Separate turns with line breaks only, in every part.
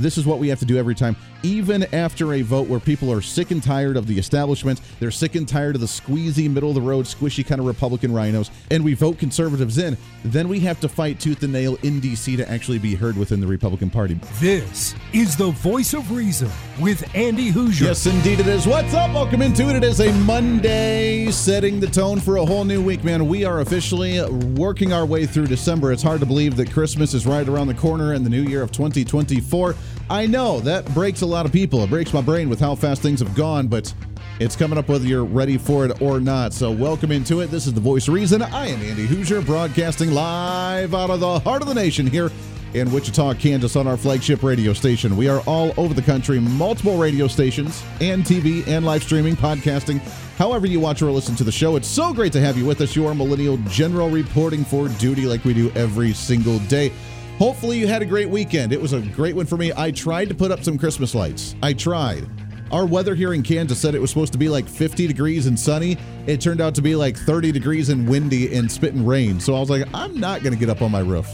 this is what we have to do every time, even after a vote where people are sick and tired of the establishment. They're sick and tired of the squeezy, middle of the road, squishy kind of Republican rhinos, and we vote conservatives in. Then we have to fight tooth and nail in D.C. to actually be heard within the Republican Party.
This is the voice of reason with Andy Hooser.
Yes, indeed it is. What's up? Welcome into it. It is a Monday, setting the tone for a whole new week, man. We are officially working our way through December. It's hard to believe that Christmas is right around the corner and the new year of 2024. I know that breaks a lot of people. It breaks my brain with how fast things have gone, but it's coming up whether you're ready for it or not. So, welcome into it. This is The Voice Reason. I am Andy Hooser, broadcasting live out of the heart of the nation here in Wichita, Kansas, on our flagship radio station. We are all over the country, multiple radio stations and TV and live streaming, podcasting, however you watch or listen to the show. It's so great to have you with us. You are Millennial General reporting for duty like we do every single day. Hopefully, you had a great weekend. It was a great one for me. I tried to put up some Christmas lights. I tried. Our weather here in Kansas said it was supposed to be like 50 degrees and sunny. It turned out to be like 30 degrees and windy and spitting rain. So I was like, I'm not going to get up on my roof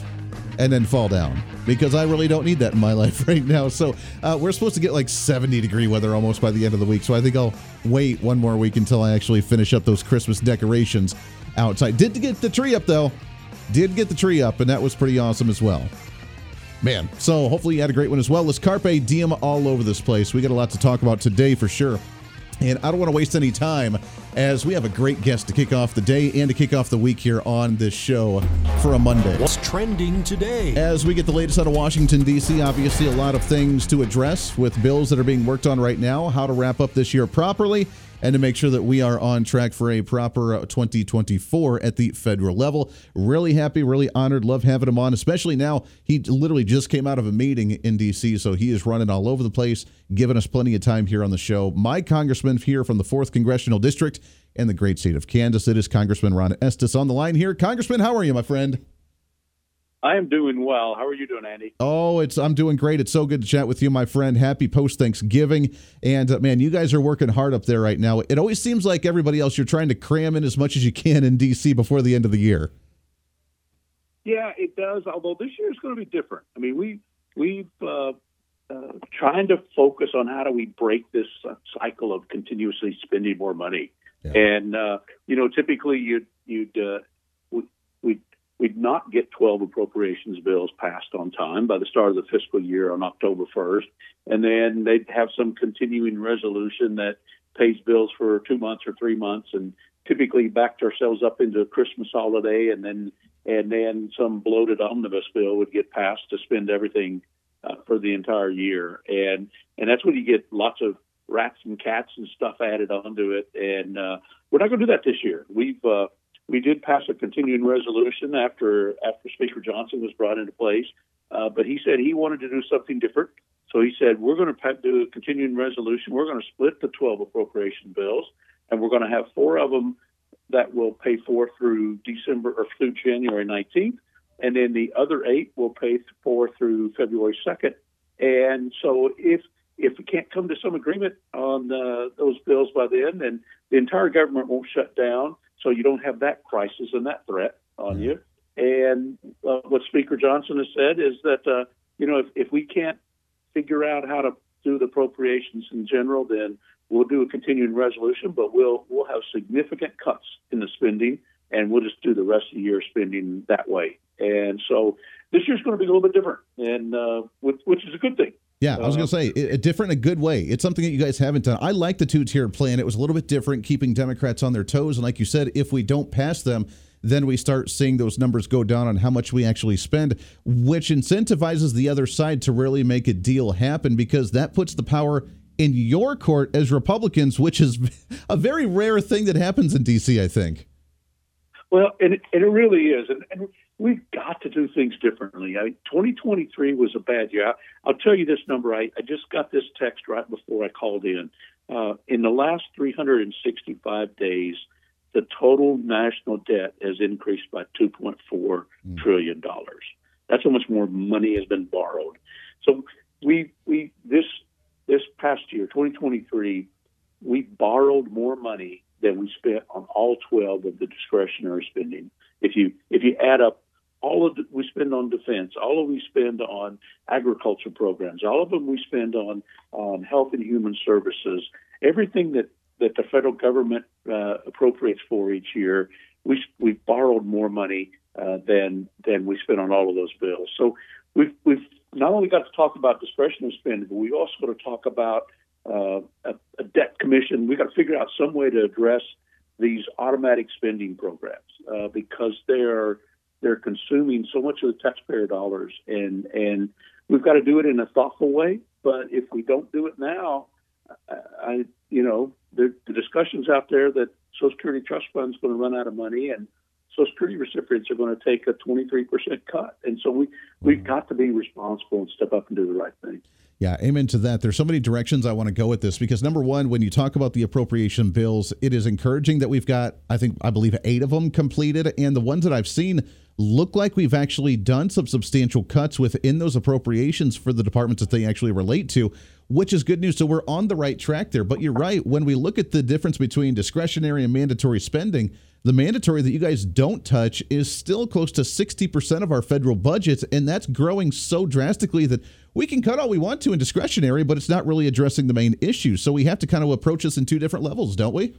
and then fall down because I really don't need that in my life right now. So uh, we're supposed to get like 70 degree weather almost by the end of the week. So I think I'll wait one more week until I actually finish up those Christmas decorations outside. Did get the tree up though. Did get the tree up, and that was pretty awesome as well. Man, so hopefully you had a great one as well. Let's Carpe Diem all over this place. We got a lot to talk about today for sure. And I don't want to waste any time as we have a great guest to kick off the day and to kick off the week here on this show for a Monday.
What's trending today?
As we get the latest out of Washington, D.C., obviously a lot of things to address with bills that are being worked on right now, how to wrap up this year properly and to make sure that we are on track for a proper uh, 2024 at the federal level. Really happy, really honored, love having him on, especially now he literally just came out of a meeting in D.C., so he is running all over the place, giving us plenty of time here on the show. My congressman here from the 4th Congressional District in the great state of Kansas, it is Congressman Ron Estes on the line here. Congressman, how are you, my friend?
I am doing well. How are you doing, Andy?
Oh, it's I'm doing great. It's so good to chat with you, my friend. Happy post Thanksgiving, and uh, man, you guys are working hard up there right now. It always seems like everybody else, you're trying to cram in as much as you can in DC before the end of the year.
Yeah, it does. Although this year is going to be different. I mean, we we've uh, uh, trying to focus on how do we break this uh, cycle of continuously spending more money. Yeah. And uh, you know, typically you'd you'd uh, we'd not get 12 appropriations bills passed on time by the start of the fiscal year on October 1st. And then they'd have some continuing resolution that pays bills for two months or three months and typically backed ourselves up into a Christmas holiday and then and then some bloated omnibus bill would get passed to spend everything uh, for the entire year. And and that's when you get lots of rats and cats and stuff added onto it. And uh, we're not going to do that this year. We've uh, we did pass a continuing resolution after after Speaker Johnson was brought into place, uh, but he said he wanted to do something different. So he said we're going to do a continuing resolution. We're going to split the 12 appropriation bills, and we're going to have four of them that will pay for through December or through January 19th, and then the other eight will pay for through February 2nd. And so if if we can't come to some agreement on uh, those bills by then, then the entire government won't shut down so you don't have that crisis and that threat on you. And uh, what Speaker Johnson has said is that uh, you know if, if we can't figure out how to do the appropriations in general, then we'll do a continuing resolution, but we'll we'll have significant cuts in the spending, and we'll just do the rest of the year spending that way. And so this year's going to be a little bit different, and uh, which, which is a good thing.
Yeah, I was going to um, say a different, a good way. It's something that you guys haven't done. I like the two-tier plan. It was a little bit different, keeping Democrats on their toes. And like you said, if we don't pass them, then we start seeing those numbers go down on how much we actually spend, which incentivizes the other side to really make a deal happen because that puts the power in your court as Republicans, which is a very rare thing that happens in D.C. I think.
Well, and it, and it really is, and, and we've got to do things differently. I, 2023 was a bad year. I, will tell you this number. I, I just got this text right before I called in. Uh, in the last 365 days, the total national debt has increased by 2.4 mm. trillion dollars. That's how much more money has been borrowed. So we we this this past year, 2023, we borrowed more money than we spent on all 12 of the discretionary spending if you if you add up all of the, we spend on defense, all of we spend on agriculture programs, all of them we spend on on health and human services, everything that that the federal government uh, appropriates for each year, we we've borrowed more money uh, than than we spend on all of those bills. So we've we've not only got to talk about discretionary spending, but we also got to talk about uh, a, a, debt commission. We've got to figure out some way to address these automatic spending programs uh, because they're they're consuming so much of the taxpayer dollars, and and we've got to do it in a thoughtful way. But if we don't do it now, I you know the, the discussions out there that Social Security Trust Fund is going to run out of money, and Social Security recipients are going to take a 23% cut. And so we, we've got to be responsible and step up and do the right thing.
Yeah, amen to that. There's so many directions I want to go with this because number one, when you talk about the appropriation bills, it is encouraging that we've got, I think, I believe, eight of them completed. And the ones that I've seen look like we've actually done some substantial cuts within those appropriations for the departments that they actually relate to, which is good news. So we're on the right track there. But you're right. When we look at the difference between discretionary and mandatory spending, the mandatory that you guys don't touch is still close to 60% of our federal budget, and that's growing so drastically that we can cut all we want to in discretionary, but it's not really addressing the main issue. So we have to kind of approach this in two different levels, don't we?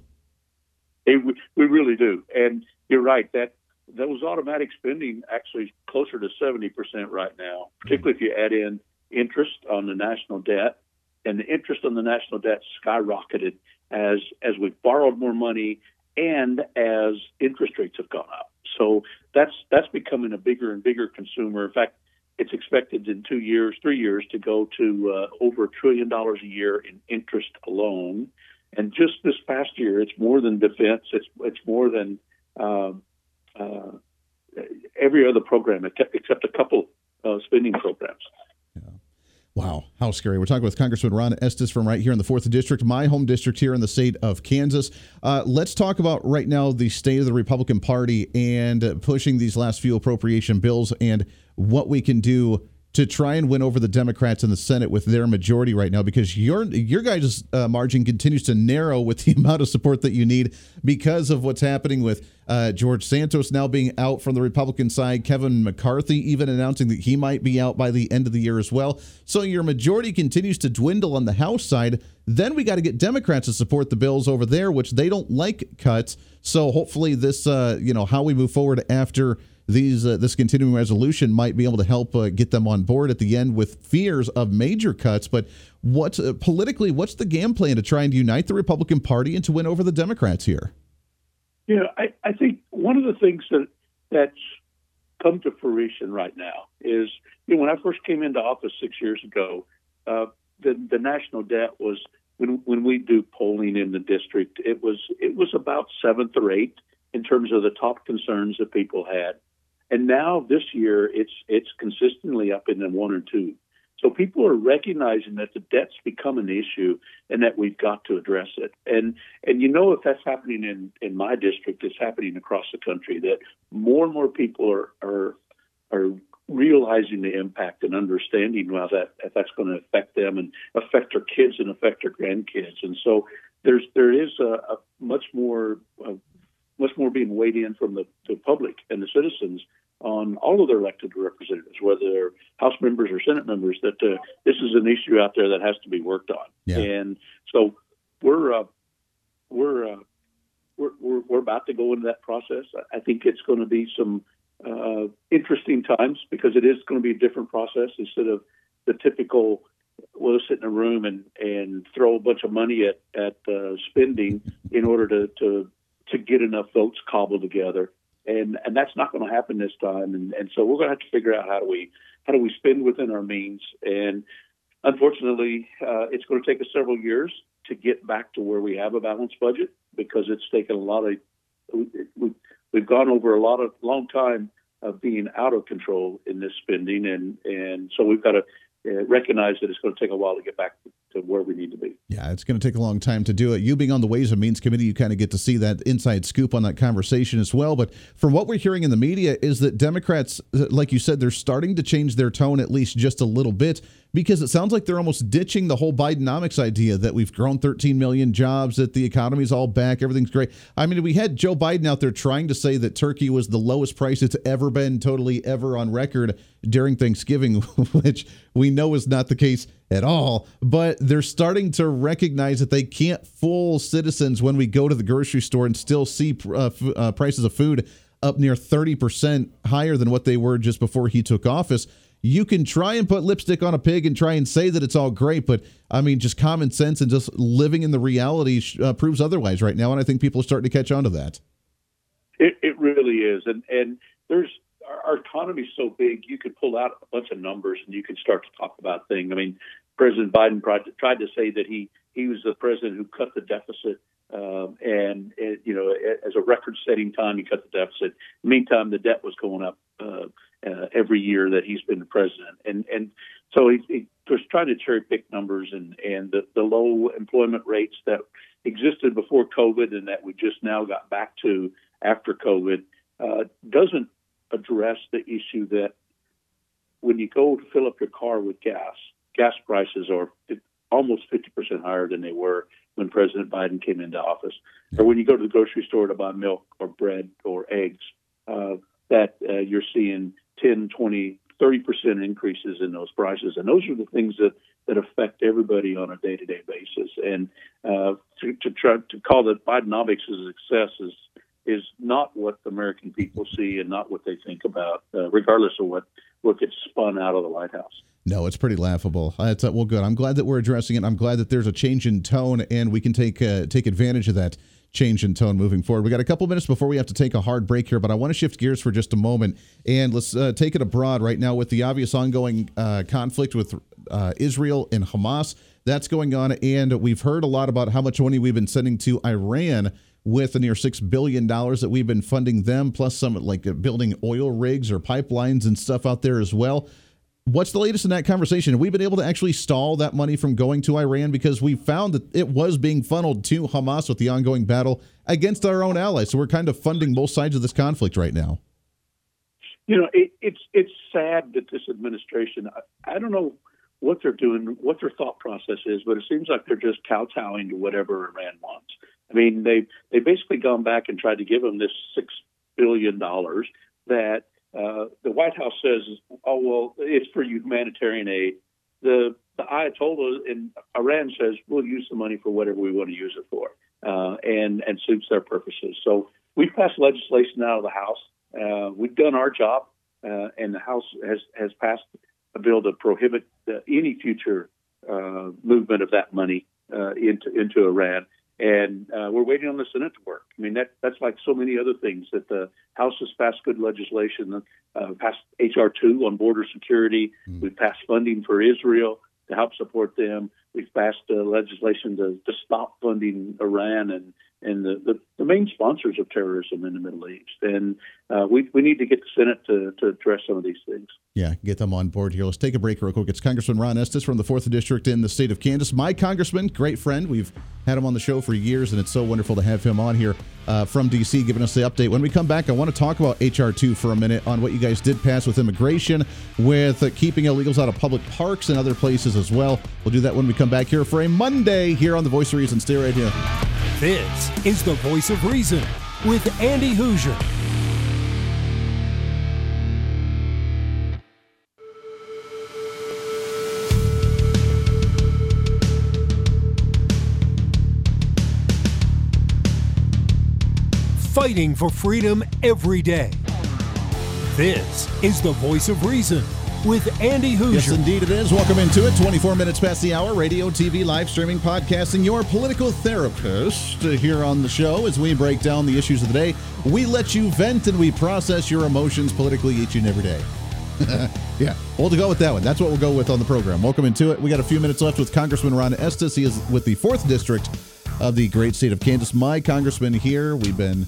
It, we really do. And you're right that those automatic spending actually closer to 70% right now, particularly if you add in interest on the national debt. And the interest on the national debt skyrocketed as as we've borrowed more money and as interest rates have gone up. So that's that's becoming a bigger and bigger consumer. In fact, it's expected in two years, three years, to go to uh, over a trillion dollars a year in interest alone. And just this past year, it's more than defense. It's it's more than um, uh, every other program except a couple uh, spending programs.
Wow, how scary. We're talking with Congressman Ron Estes from right here in the 4th District, my home district here in the state of Kansas. Uh, let's talk about right now the state of the Republican Party and pushing these last few appropriation bills and what we can do to try and win over the Democrats in the Senate with their majority right now because your your guys' uh, margin continues to narrow with the amount of support that you need because of what's happening with uh, George Santos now being out from the Republican side, Kevin McCarthy even announcing that he might be out by the end of the year as well. So your majority continues to dwindle on the House side. Then we got to get Democrats to support the bills over there, which they don't like cuts. So hopefully this, uh, you know, how we move forward after these uh, this continuing resolution might be able to help uh, get them on board at the end with fears of major cuts. But what's uh, politically, what's the game plan to try and unite the Republican Party and to win over the Democrats here?
Yeah, I, I think one of the things that that's come to fruition right now is you know when I first came into office six years ago, uh, the the national debt was when when we do polling in the district, it was it was about seventh or eighth in terms of the top concerns that people had. And now this year, it's it's consistently up in the one or two. So people are recognizing that the debt's become an issue and that we've got to address it. And and you know if that's happening in in my district, it's happening across the country. That more and more people are are are realizing the impact and understanding how that that's going to affect them and affect their kids and affect their grandkids. And so there's there is a, a much more much more being weighed in from the, the public and the citizens on all of their elected representatives, whether they're House members or Senate members, that uh, this is an issue out there that has to be worked on. Yeah. And so we're uh, we're, uh, we're, we're we're about to go into that process. I think it's going to be some uh, interesting times because it is going to be a different process instead of the typical we'll sit in a room and, and throw a bunch of money at at uh, spending in order to, to to get enough votes cobbled together. And, and that's not going to happen this time. And, and so we're going to have to figure out how do we how do we spend within our means. And unfortunately, uh, it's going to take us several years to get back to where we have a balanced budget because it's taken a lot of we, we've gone over a lot of long time of being out of control in this spending, and and so we've got to uh, recognize that it's going to take a while to get back to where we need to be.
Yeah, it's going to take a long time to do it. You being on the Ways and Means Committee, you kind of get to see that inside scoop on that conversation as well. But from what we're hearing in the media, is that Democrats, like you said, they're starting to change their tone at least just a little bit because it sounds like they're almost ditching the whole Bidenomics idea that we've grown 13 million jobs, that the economy's all back, everything's great. I mean, we had Joe Biden out there trying to say that turkey was the lowest price it's ever been, totally ever on record during Thanksgiving, which we know is not the case at all. But they're starting to recognize that they can't fool citizens when we go to the grocery store and still see uh, f- uh, prices of food up near 30% higher than what they were just before he took office you can try and put lipstick on a pig and try and say that it's all great, but I mean, just common sense and just living in the reality uh, proves otherwise right now. And I think people are starting to catch on to that.
It, it really is, and and there's our economy is so big, you could pull out a bunch of numbers and you can start to talk about things. I mean, President Biden tried to, say that he he was the president who cut the deficit, um, and, you know, as a record-setting time, he cut the deficit. Meantime, the debt was going up. Uh, uh, every year that he's been the president, and and so he, he was trying to cherry pick numbers and and the, the low employment rates that existed before COVID and that we just now got back to after COVID uh, doesn't address the issue that when you go to fill up your car with gas, gas prices are almost 50% higher than they were when President Biden came into office. Or when you go to the grocery store to buy milk or bread or eggs, uh, that uh, you're seeing 10, 20, 30 percent increases in those prices, and those are the things that that affect everybody on a day to day basis. And uh, to, to try to call that Bidenomics a success is is not what the American people see and not what they think about, uh, regardless of what what gets spun out of the White House.
No, it's pretty laughable. It's, uh, well, good. I'm glad that we're addressing it. I'm glad that there's a change in tone, and we can take uh, take advantage of that change in tone moving forward. We got a couple minutes before we have to take a hard break here, but I want to shift gears for just a moment and let's uh, take it abroad right now with the obvious ongoing uh, conflict with uh, Israel and Hamas. That's going on, and we've heard a lot about how much money we've been sending to Iran with the near six billion dollars that we've been funding them, plus some like uh, building oil rigs or pipelines and stuff out there as well. What's the latest in that conversation? We've we been able to actually stall that money from going to Iran because we found that it was being funneled to Hamas with the ongoing battle against our own allies? So we're kind of funding both sides of this conflict right now.
You know, it, it's it's sad that this administration. I, I don't know what they're doing, what their thought process is, but it seems like they're just kowtowing to whatever Iran wants. I mean, they they basically gone back and tried to give them this six billion dollars that White House says, "Oh well, it's for humanitarian aid." The the Ayatollah in Iran says we'll use the money for whatever we want to use it for, uh, and and suits their purposes. So we've passed legislation out of the House. Uh, we've done our job, uh, and the House has has passed a bill to prohibit uh, any future uh, movement of that money into into Iran and uh, we're waiting on the Senate to work. I mean, that that's like so many other things that the House has passed good legislation, uh, passed HR two on border security. Mm. We've passed funding for Israel to help support them. We've passed uh, legislation to, to stop funding Iran and and the, the, the, main sponsors of terrorism in the Middle East. And uh, we, we need to get the Senate to, to address some of these things.
Yeah, get them on board here. Let's take a break real quick. It's Congressman Ron Estes from the 4th District in the state of Kansas. My congressman, great friend. We've had him on the show for years, and it's so wonderful to have him on here uh, from D.C. giving us the update. When we come back, I want to talk about H.R. 2 for a minute on what you guys did pass with immigration, with uh, keeping illegals out of public parks and other places as well. We'll do that when we come back here for a Monday here on The Voice of Reason. Stay right here.
This is the voice of reason with Andy Hooser. Fighting for freedom every day. This is the voice of reason with Andy Hooser.
Yes, indeed it is. Welcome into it. 24 minutes past the hour. Radio, TV, live streaming, podcasting. Your political therapist here on the show as we break down the issues of the day. We let you vent and we process your emotions politically each and every day. yeah, we'll go with that one. That's what we'll go with on the program. Welcome into it. We got a few minutes left with Congressman Ron Estes. He is with the 4th District of the great state of Kansas. My congressman here. We've been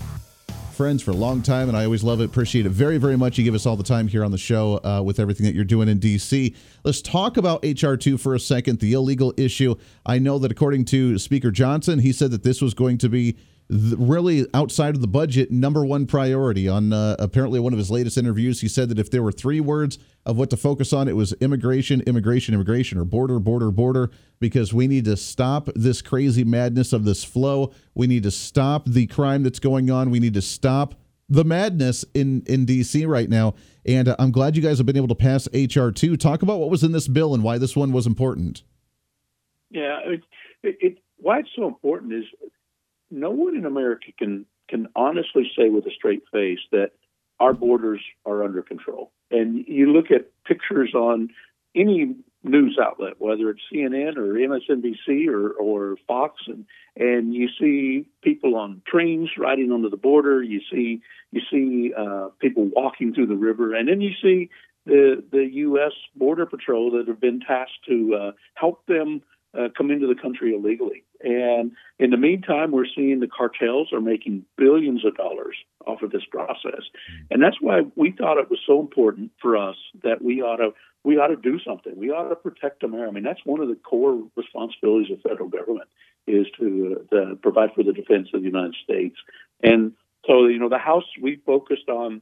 friends for a long time, and I always love it, appreciate it very, very much. You give us all the time here on the show uh, with everything that you're doing in D.C. Let's talk about HR2 for a second, the illegal issue. I know that according to Speaker Johnson, he said that this was going to be really outside of the budget number one priority on uh, apparently one of his latest interviews. He said that if there were three words of what to focus on it was immigration immigration immigration or border border border because we need to stop this crazy madness of this flow. We need to stop the crime that's going on. We need to stop the madness in in DC right now. And uh, I'm glad you guys have been able to pass HR2 talk about what was in this bill and why this one was important.
Yeah it, it, why it's so important is no one in America can can honestly say with a straight face that our borders are under control. And you look at pictures on any news outlet, whether it's CNN or MSNBC or, or Fox, and and you see people on trains riding onto the border. You see you see uh, people walking through the river, and then you see the the U.S. Border Patrol that have been tasked to uh, help them uh, come into the country illegally. And in the meantime, we're seeing the cartels are making billions of dollars off of this process, and that's why we thought it was so important for us that we ought to we ought to do something. We ought to protect America. I mean, that's one of the core responsibilities of federal government is to, uh, to provide for the defense of the United States. And so, you know, the House we focused on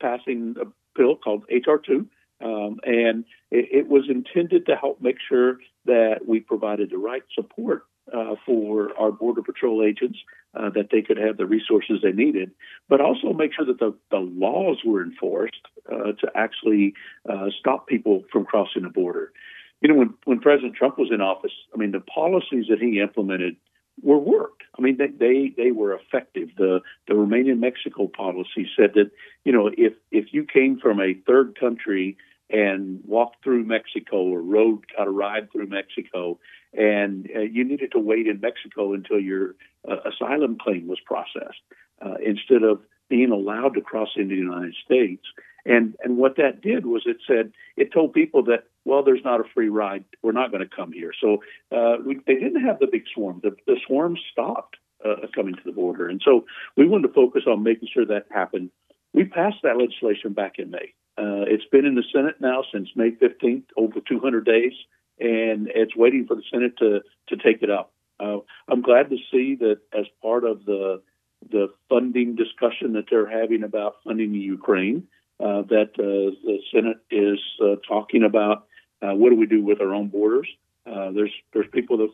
passing a bill called HR two. Um, and it, it was intended to help make sure that we provided the right support uh, for our Border Patrol agents, uh, that they could have the resources they needed, but also make sure that the, the laws were enforced uh, to actually uh, stop people from crossing the border. You know, when, when President Trump was in office, I mean, the policies that he implemented were worked. I mean, they, they, they were effective. The, the Remain in Mexico policy said that, you know, if, if you came from a third country and walked through Mexico or rode, got a ride through Mexico, and uh, you needed to wait in Mexico until your uh, asylum claim was processed uh, instead of being allowed to cross into the United States. And and what that did was it said it told people that well, there's not a free ride. We're not going to come here. So uh, we, they didn't have the big swarm. The, the swarm stopped uh, coming to the border, and so we wanted to focus on making sure that happened. We passed that legislation back in May. Uh, it's been in the Senate now since May 15th, over 200 days, and it's waiting for the Senate to to take it up. Uh, I'm glad to see that as part of the the funding discussion that they're having about funding Ukraine, uh, that uh, the Senate is uh, talking about uh, what do we do with our own borders. Uh, there's there's people that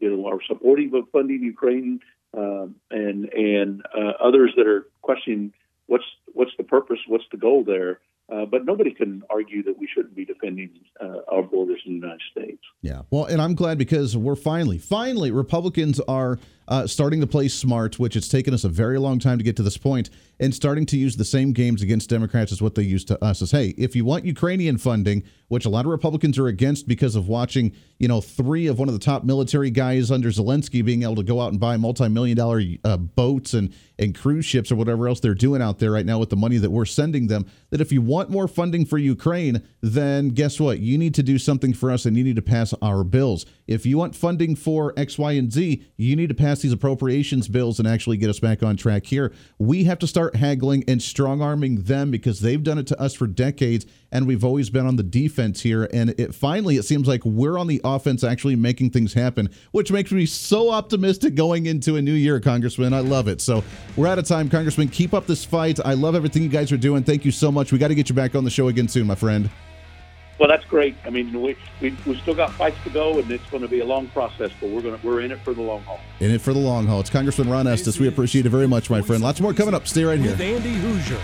you know are supportive of funding Ukraine, um, and and uh, others that are questioning what's what's the purpose, what's the goal there. Uh, but nobody can argue that we shouldn't be defending uh, our borders in the United States.
Yeah. Well, and I'm glad because we're finally, finally, Republicans are uh, starting to play smart, which it's taken us a very long time to get to this point, and starting to use the same games against Democrats as what they used to us. As hey, if you want Ukrainian funding, which a lot of Republicans are against because of watching, you know, three of one of the top military guys under Zelensky being able to go out and buy multi-million dollar uh, boats and and cruise ships or whatever else they're doing out there right now with the money that we're sending them. That if you want more funding for Ukraine, then guess what? You need to do something for us, and you need to pass our bills. If you want funding for X, Y, and Z, you need to pass these appropriations bills and actually get us back on track here. We have to start haggling and strong arming them because they've done it to us for decades and we've always been on the defense here. And it finally, it seems like we're on the offense actually making things happen, which makes me so optimistic going into a new year, Congressman. I love it. So we're out of time, Congressman. Keep up this fight. I love everything you guys are doing. Thank you so much. We got to get you back on the show again soon, my friend.
Well, that's great. I mean, we we we still got fights to go, and it's going to be a long process, but we're going to we're in it for the long haul.
In it for the long haul. It's Congressman Ron Estes. We appreciate it very much, my friend. Lots more coming up. Stay right here.
With Andy Hooser.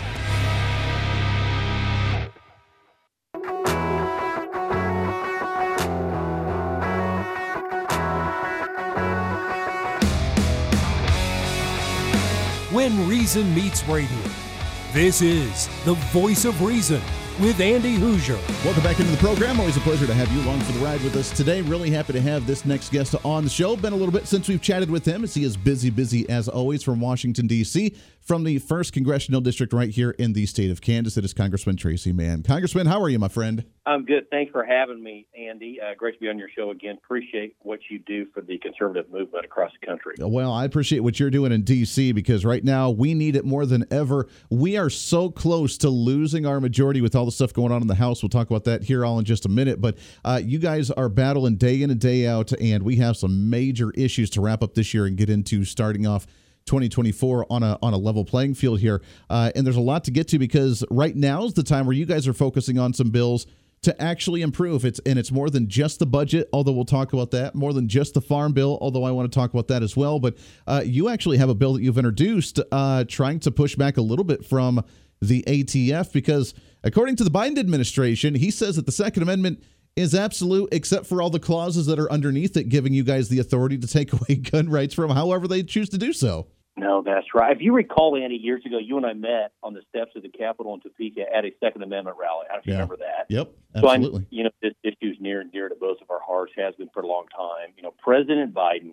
When Reason Meets Radio. This is the voice of reason with Andy Hooser.
Welcome back into the program. Always a pleasure to have you along for the ride with us today. Really happy to have this next guest on the show. Been a little bit since we've chatted with him, as he is busy, busy as always from Washington, D.C., from the 1st Congressional District right here in the state of Kansas. It is Congressman Tracey Mann. Congressman, how are you, my friend?
I'm good. Thanks for having me, Andy. Uh, great to be on your show again. Appreciate what you do for the conservative movement across the country.
Well, I appreciate what you're doing in D.C. because right now we need it more than ever. We are so close to losing our majority with all the stuff going on in the House. We'll talk about that here all in just a minute. But uh, you guys are battling day in and day out, and we have some major issues to wrap up this year and get into starting off 2024 on a on a level playing field here. Uh, and there's a lot to get to because right now is the time where you guys are focusing on some bills to actually improve. It's and it's more than just the budget, although we'll talk about that. More than just the farm bill, although I want to talk about that as well. But uh, you actually have a bill that you've introduced, uh, trying to push back a little bit from the ATF because, according to the Biden administration, he says that the Second Amendment is absolute except for all the clauses that are underneath it, giving you guys the authority to take away gun rights from however they choose to do so.
No, that's right. If you recall, Andy, years ago, you and I met on the steps of the Capitol in Topeka at a Second Amendment rally. I don't know remember that.
Yep, absolutely.
So you know, this issue is near and dear to both of our hearts, has been for a long time. You know, President Biden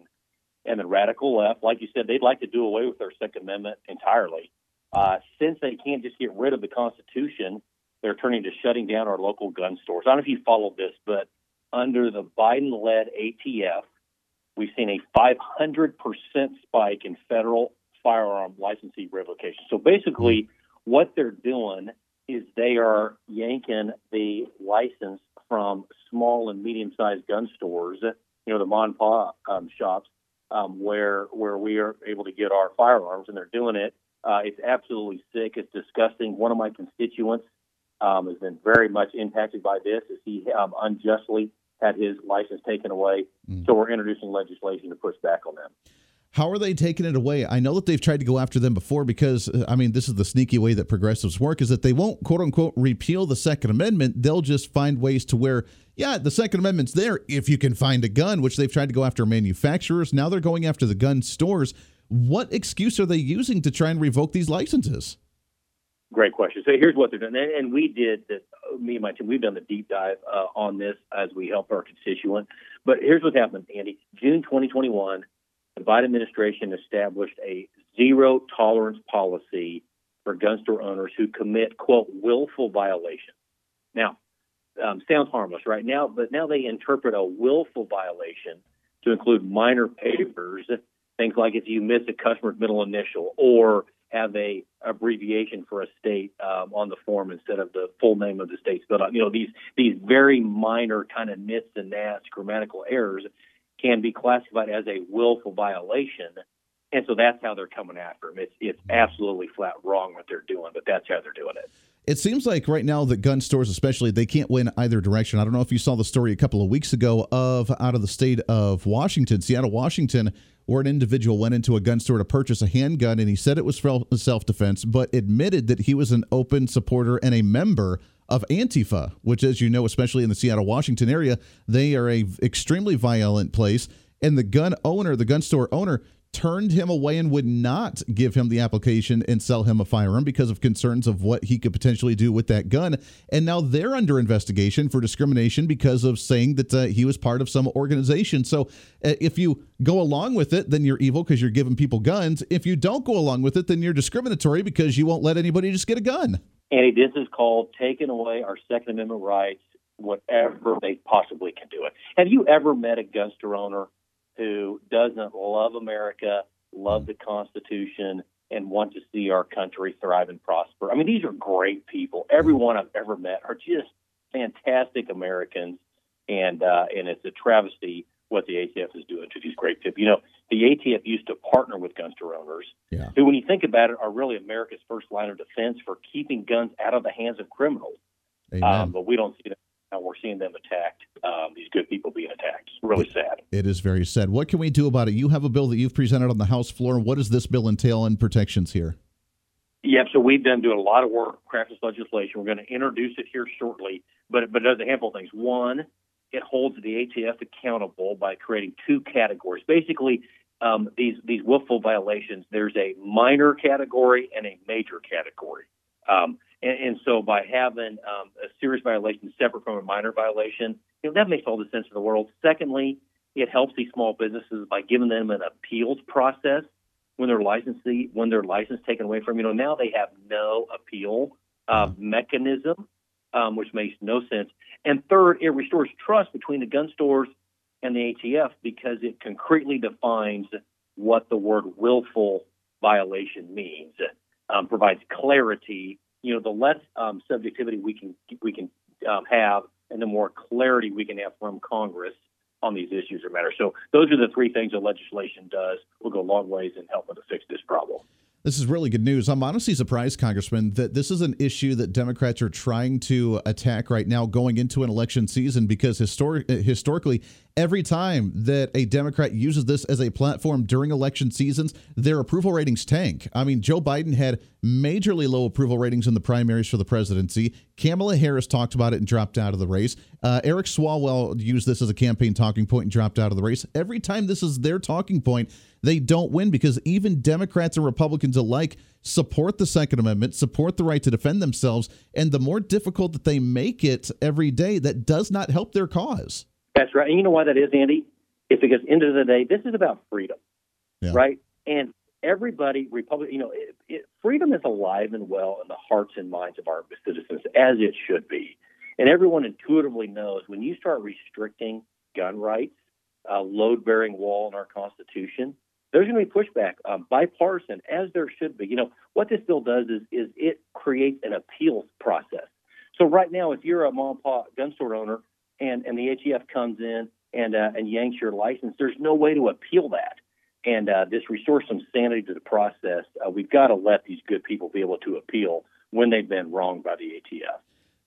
and the radical left, like you said, they'd like to do away with their Second Amendment entirely. Uh, since they can't just get rid of the Constitution, they're turning to shutting down our local gun stores. I don't know if you followed this, but under the Biden led ATF, we've seen a 500% spike in federal firearm licensee revocation. So basically, what they're doing is they are yanking the license from small and medium sized gun stores, you know, the mom and um, shops, um, where where we are able to get our firearms, and they're doing it. Uh, it's absolutely sick. It's disgusting. One of my constituents um, has been very much impacted by this, as he um, unjustly had his license taken away. Mm. So we're introducing legislation to push back on them.
How are they taking it away? I know that they've tried to go after them before because, uh, I mean, this is the sneaky way that progressives work is that they won't, quote unquote, repeal the Second Amendment. They'll just find ways to where, yeah, the Second Amendment's there if you can find a gun, which they've tried to go after manufacturers. Now they're going after the gun stores. What excuse are they using to try and revoke these licenses?
Great question. So here's what they're doing, and we did that. Me and my team, we've done the deep dive uh, on this as we help our constituent. But here's what's happened, Andy. June 2021, the Biden administration established a zero tolerance policy for gun store owners who commit quote willful violations. Now, um, sounds harmless right now, but now they interpret a willful violation to include minor papers, things like if you miss a customer's middle initial or have a abbreviation for a state um, on the form instead of the full name of the state spelled out. You know these these very minor kind of nits and gnats grammatical errors can be classified as a willful violation. And so that's how they're coming after them. It's it's absolutely flat wrong what they're doing, but that's how they're doing it.
It seems like right now that gun stores, especially, they can't win either direction. I don't know if you saw the story a couple of weeks ago of out of the state of Washington, Seattle, Washington, where an individual went into a gun store to purchase a handgun and he said it was for self defense, but admitted that he was an open supporter and a member of Antifa, which, as you know, especially in the Seattle, Washington area, they are a extremely violent place. And the gun owner, the gun store owner, turned him away and would not give him the application and sell him a firearm because of concerns of what he could potentially do with that gun. And now they're under investigation for discrimination because of saying that uh, he was part of some organization. So uh, if you go along with it, then you're evil because you're giving people guns. If you don't go along with it, then you're discriminatory because you won't let anybody just get a gun.
Andy, this is called taking away our Second Amendment rights, whatever they possibly can do it. Have you ever met a gun store owner who doesn't love America, love the Constitution, and want to see our country thrive and prosper? I mean, these are great people. Everyone I've ever met are just fantastic Americans, and uh, and it's a travesty what the ATF is doing to these great people. You know, the ATF used to partner with gun store owners, yeah. who, when you think about it, are really America's first line of defense for keeping guns out of the hands of criminals. Um, but we don't see them now. We're seeing them attacked. Um, these good people being attacked. It's really sad.
It is very sad. What can we do about it? You have a bill that you've presented on the House floor. What does this bill entail in protections here?
Yep. So we've been doing a lot of work crafting legislation. We're going to introduce it here shortly, but but it does a handful of things. One, it holds the ATF accountable by creating two categories. Basically, um, these these willful violations. There's a minor category and a major category. Um, and, and, so by having um, a serious violation separate from a minor violation, you know, that makes all the sense in the world. Secondly, it helps these small businesses by giving them an appeals process when their license when their license taken away from you know now they have no appeal uh, mechanism, um, which makes no sense. And third, it restores trust between the gun stores and the ATF because it concretely defines what the word willful violation means, um, provides clarity. You know, the less um, subjectivity we can we can um, have, and the more clarity we can have from Congress on these issues or matters. So those are the three things that legislation does. Will go a long ways in helping to fix this problem.
This is really good news. I'm honestly surprised, Congressman, that this is an issue that Democrats are trying to attack right now going into an election season because historic, historically, every time that a Democrat uses this as a platform during election seasons, their approval ratings tank. I mean, Joe Biden had majorly low approval ratings in the primaries for the presidency. Kamala Harris talked about it and dropped out of the race. Uh, Eric Swalwell used this as a campaign talking point and dropped out of the race. Every time this is their talking point, they don't win because even Democrats and Republicans alike support the Second Amendment, support the right to defend themselves. And the more difficult that they make it every day, that does not help their cause.
That's right. And you know why that is, Andy? It's because end of the day, this is about freedom, yeah. right? And everybody, Republic, you know, it, it, freedom is alive and well in the hearts and minds of our citizens, as it should be. And everyone intuitively knows when you start restricting gun rights, a load-bearing wall in our Constitution, there's going to be pushback, um, bipartisan, as there should be. You know, what this bill does is, is it creates an appeals process. So right now, if you're a mom and pop gun store owner and and the ATF comes in and uh, and yanks your license, there's no way to appeal that. And uh, this restores some sanity to the process. Uh, we've got to let these good people be able to appeal when they've been wronged by the ATF.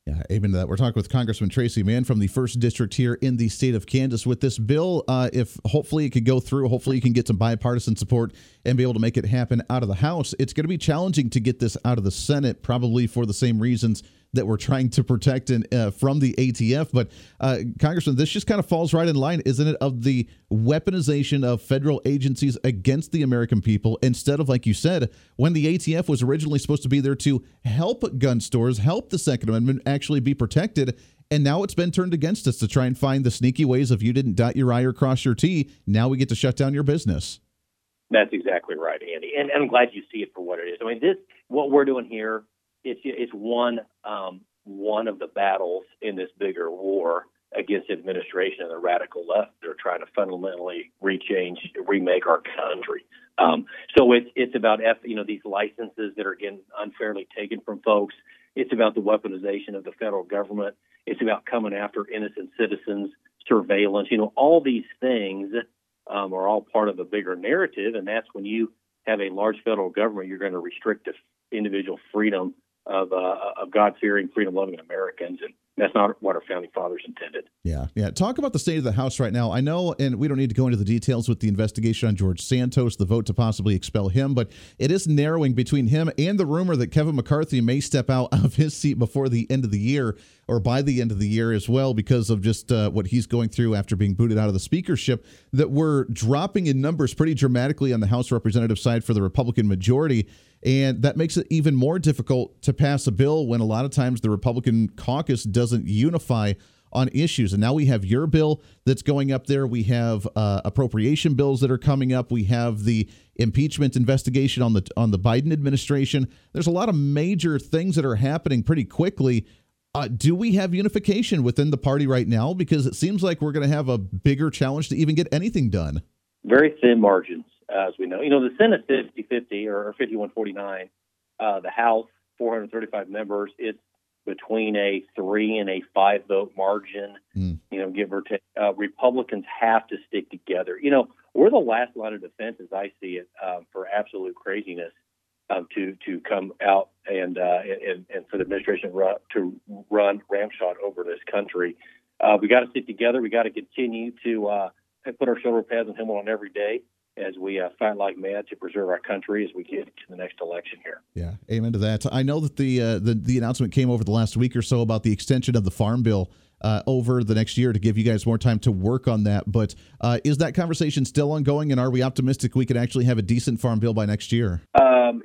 Yeah, amen to that. We're talking with Congressman Tracey Mann from the first district here in the state of Kansas. With this bill, uh, if hopefully it could go through, hopefully you can get some bipartisan support and be able to make it happen out of the House. It's going to be challenging to get this out of the Senate, probably for the same reasons that we're trying to protect in, uh, from the ATF. But, uh, Congressman, this just kind of falls right in line, isn't it, of the weaponization of federal agencies against the American people instead of, like you said, when the ATF was originally supposed to be there to help gun stores, help the Second Amendment actually be protected. And now it's been turned against us to try and find the sneaky ways of you didn't dot your I or cross your T. Now we get to shut down your business.
That's exactly right, Andy. And, and I'm glad you see it for what it is. I mean, this, what we're doing here it's it's one um, one of the battles in this bigger war against administration and the radical left. They're trying to fundamentally rechange, remake our country. Um, so it's it's about F, you know these licenses that are getting unfairly taken from folks. It's about the weaponization of the federal government. It's about coming after innocent citizens, surveillance. You know, all these things um, are all part of a bigger narrative, and that's when you have a large federal government, you're going to restrict individual freedom of, uh, of God fearing, freedom loving Americans. And that's not what our founding fathers intended.
Yeah. Yeah. Talk about the state of the House right now. I know, and we don't need to go into the details with the investigation on George Santos, the vote to possibly expel him, but it is narrowing between him and the rumor that Kevin McCarthy may step out of his seat before the end of the year or by the end of the year as well because of just uh, what he's going through after being booted out of the speakership. That we're dropping in numbers pretty dramatically on the House representative side for the Republican majority. And that makes it even more difficult to pass a bill when a lot of times the Republican caucus doesn't unify on issues. And now we have your bill that's going up there. We have uh, appropriation bills that are coming up. We have the impeachment investigation on the on the Biden administration. There's a lot of major things that are happening pretty quickly. Uh, do we have unification within the party right now? Because it seems like we're going to have a bigger challenge to even get anything done.
Very thin margins as we know. You know, the Senate 50 50 or 51 49, uh, the House 435 members, it's between a three and a five vote margin, mm. you know, give or take. Uh, Republicans have to stick together. You know, we're the last line of defense, as I see it, um, for absolute craziness. Um, to to come out and, uh, and and for the administration run, to run ramshot over this country, uh, we got to stick together. We got to continue to uh, put our shoulder pads and helmet on every day as we uh, fight like mad to preserve our country as we get to the next election here.
Yeah, amen to that. I know that the uh, the, the announcement came over the last week or so about the extension of the farm bill. Uh, over the next year to give you guys more time to work on that. But uh, is that conversation still ongoing, and are we optimistic we can actually have a decent farm bill by next year?
Um,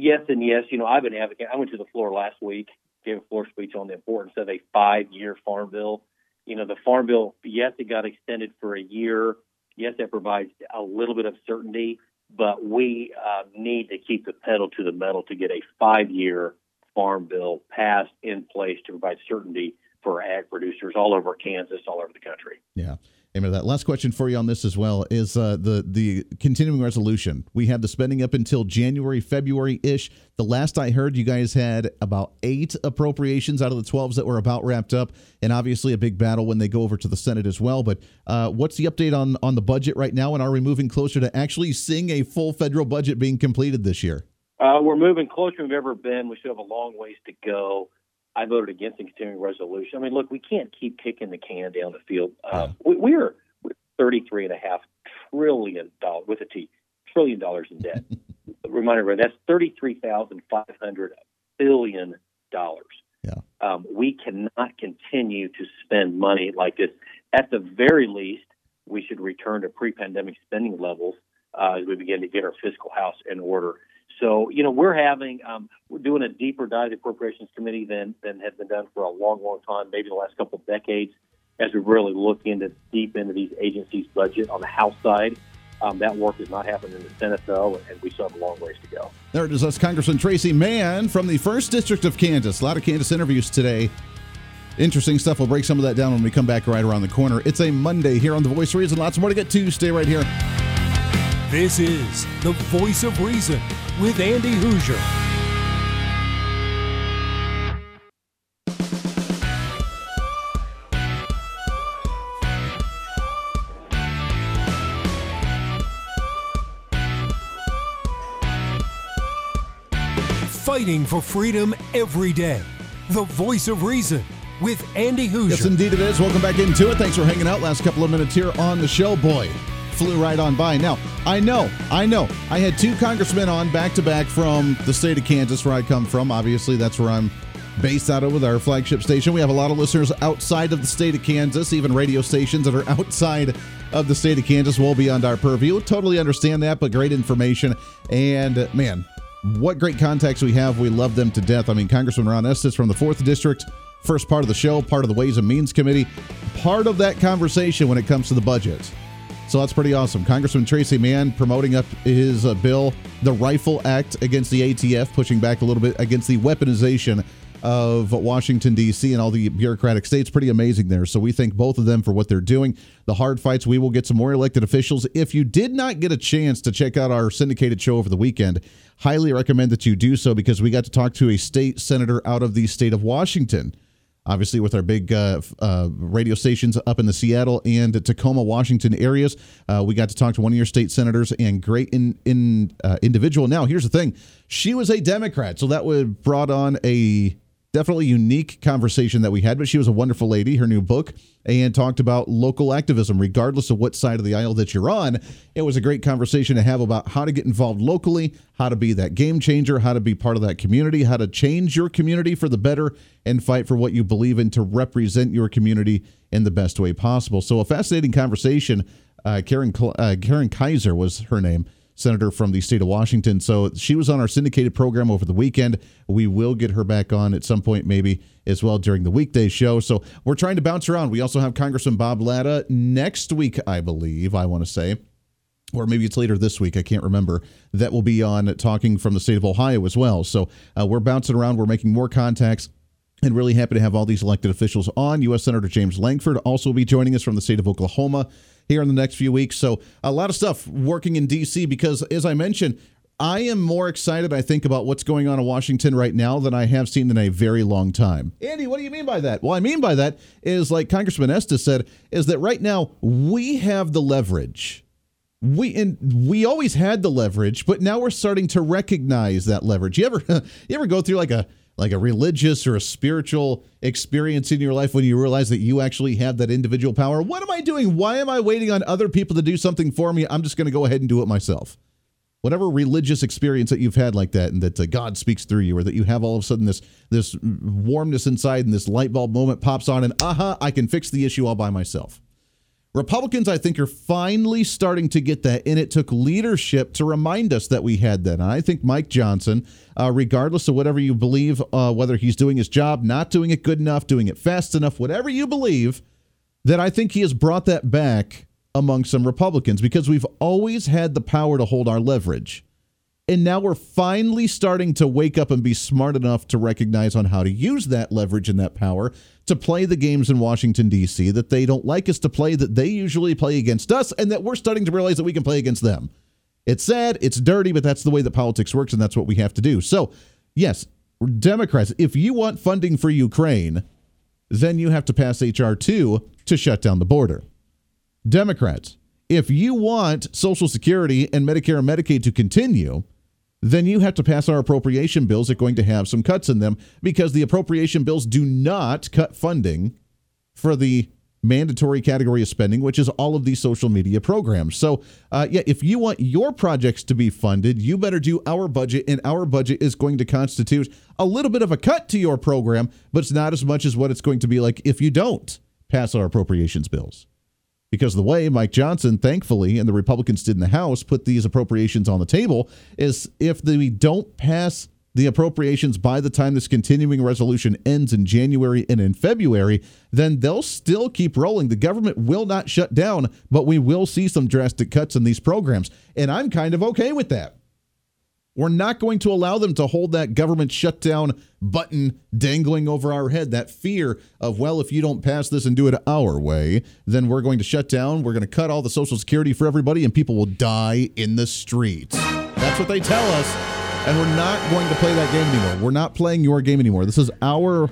yes, and yes. You know, I've been advocating. I went to the floor last week, gave a floor speech on the importance of a five-year farm bill. You know, the farm bill, yes, it got extended for a year Yes, that provides a little bit of certainty, but we uh, need to keep the pedal to the metal to get a five year farm bill passed in place to provide certainty for ag producers all over Kansas, all over the country.
Yeah. Amen to that. Last question for you on this as well is uh, the the continuing resolution. We have the spending up until January, February ish. The last I heard, you guys had about eight appropriations out of the twelves that were about wrapped up, and obviously a big battle when they go over to the Senate as well. But uh, what's the update on on the budget right now, and are we moving closer to actually seeing a full federal budget being completed this year?
Uh, we're moving closer than we've ever been. We still have a long ways to go. I voted against the continuing resolution. I mean, look, we can't keep kicking the can down the field. Uh, we, we're thirty-three and a half trillion dollars with a T, trillion dollars in debt. Reminder, that's thirty-three thousand five hundred billion dollars.
Yeah.
Um, we cannot continue to spend money like this. At the very least, we should return to pre-pandemic spending levels uh, as we begin to get our fiscal house in order. So, you know, we're having um, we're doing a deeper dive to appropriations committee than than has been done for a long, long time, maybe the last couple of decades, as we really look into deep into these agencies' budget on the House side. Um, that work has not happened in the Senate, though, and we still have a long ways to go.
There it is. That's Congressman Tracey Mann from the First District of Kansas. A lot of Kansas interviews today. Interesting stuff. We'll break some of that down when we come back right around the corner. It's a Monday here on The Voice Reason. Lots more to get to. Stay right here.
This is The Voice of Reason with Andy Hooser. Fighting for freedom every day. The Voice of Reason with Andy Hooser.
Yes, indeed it is. Welcome back into it. Thanks for hanging out last couple of minutes here on the show. Boy, flew right on by. Now, I know, I know. I had two congressmen on back to back from the state of Kansas, where I come from. Obviously, that's where I'm based out of with our flagship station. We have a lot of listeners outside of the state of Kansas, even radio stations that are outside of the state of Kansas, well beyond our purview. Totally understand that, but great information. And man, what great contacts we have. We love them to death. I mean, Congressman Ron Estes from the 4th District, first part of the show, part of the Ways and Means Committee, part of that conversation when it comes to the budget. So that's pretty awesome. Congressman Tracey Mann promoting up his uh, bill, the Rifle Act against the ATF, pushing back a little bit against the weaponization of Washington, D.C., and all the bureaucratic states. Pretty amazing there. So we thank both of them for what they're doing. The hard fights, we will get some more elected officials. If you did not get a chance to check out our syndicated show over the weekend, highly recommend that you do so because we got to talk to a state senator out of the state of Washington. Obviously, with our big uh, uh, radio stations up in the Seattle and Tacoma, Washington areas, uh, we got to talk to one of your state senators and great in, in uh, individual. Now, here's the thing: she was a Democrat, so that would brought on a definitely unique conversation that we had, but she was a wonderful lady. Her new book and talked about local activism, regardless of what side of the aisle that you're on. It was a great conversation to have about how to get involved locally, how to be that game changer, how to be part of that community, how to change your community for the better, and fight for what you believe in to represent your community in the best way possible. So, a fascinating conversation. Uh, Karen uh, Karen Keiser was her name senator from the state of Washington. So she was on our syndicated program over the weekend. We will get her back on at some point, maybe as well during the weekday show. So we're trying to bounce around. We also have Congressman Bob Latta next week, I believe, I want to say. Or maybe it's later this week. I can't remember. That will be on talking from the state of Ohio as well. So uh, we're bouncing around. We're making more contacts and really happy to have all these elected officials on. U.S. Senator James Lankford also will be joining us from the state of Oklahoma here in the next few weeks. So a lot of stuff working in D.C. because, as I mentioned, I am more excited, I think, about what's going on in Washington right now than I have seen in a very long time. Andy, what do you mean by that? Well, I mean by that is, like Congressman Estes said, is that right now we have the leverage. We and we always had the leverage, but now we're starting to recognize that leverage. You ever you ever go through like a like a religious or a spiritual experience in your life when you realize that you actually have that individual power. What am I doing? Why am I waiting on other people to do something for me? I'm just going to go ahead and do it myself. Whatever religious experience that you've had like that, and that uh, God speaks through you, or that you have all of a sudden this this warmness inside, and this light bulb moment pops on, and aha, I can fix the issue all by myself. Republicans, I think, are finally starting to get that, and it took leadership to remind us that we had that. And I think Mike Johnson, uh, regardless of whatever you believe, uh, whether he's doing his job, not doing it good enough, doing it fast enough, whatever you believe, that I think he has brought that back among some Republicans because we've always had the power to hold our leverage. And now we're finally starting to wake up and be smart enough to recognize on how to use that leverage and that power to play the games in Washington, D.C. that they don't like us to play, that they usually play against us, and that we're starting to realize that we can play against them. It's sad, it's dirty, but that's the way that politics works, and that's what we have to do. So, yes, Democrats, if you want funding for Ukraine, then you have to pass H.R. 2 to shut down the border. Democrats, if you want Social Security and Medicare and Medicaid to continue, then you have to pass our appropriation bills that are going to have some cuts in them because the appropriation bills do not cut funding for the mandatory category of spending, which is all of these social media programs. So, uh, yeah, if you want your projects to be funded, you better do our budget, and our budget is going to constitute a little bit of a cut to your program, but it's not as much as what it's going to be like if you don't pass our appropriations bills. Because the way Mike Johnson, thankfully, and the Republicans did in the House put these appropriations on the table is if we don't pass the appropriations by the time this continuing resolution ends in January and in February, then they'll still keep rolling. The government will not shut down, but we will see some drastic cuts in these programs. And I'm kind of okay with that. We're not going to allow them to hold that government shutdown button dangling over our head. That fear of, well, if you don't pass this and do it our way, then we're going to shut down. We're going to cut all the Social Security for everybody, and people will die in the streets. That's what they tell us. And we're not going to play that game anymore. We're not playing your game anymore. This is our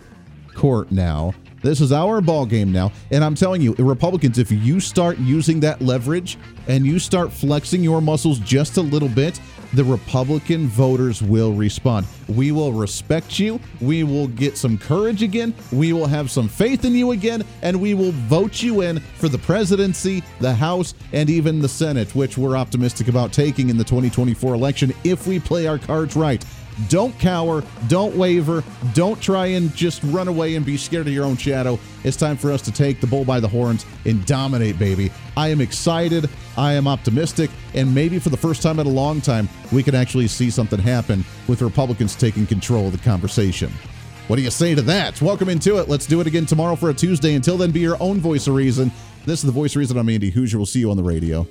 court now. This is our ball game now. And I'm telling you, Republicans, if you start using that leverage and you start flexing your muscles just a little bit, the Republican voters will respond. We will respect you. We will get some courage again. We will have some faith in you again. And we will vote you in for the presidency, the House, and even the Senate, which we're optimistic about taking in the 2024 election if we play our cards right. Don't cower. Don't waver. Don't try and just run away and be scared of your own shadow. It's time for us to take the bull by the horns and dominate, baby. I am excited. I am optimistic. And maybe for the first time in a long time, we can actually see something happen with Republicans taking control of the conversation. What do you say to that? Welcome into it. Let's do it again tomorrow for a Tuesday. Until then, be your own voice of reason. This is the voice of reason. I'm Andy Hooser. We'll see you on the radio.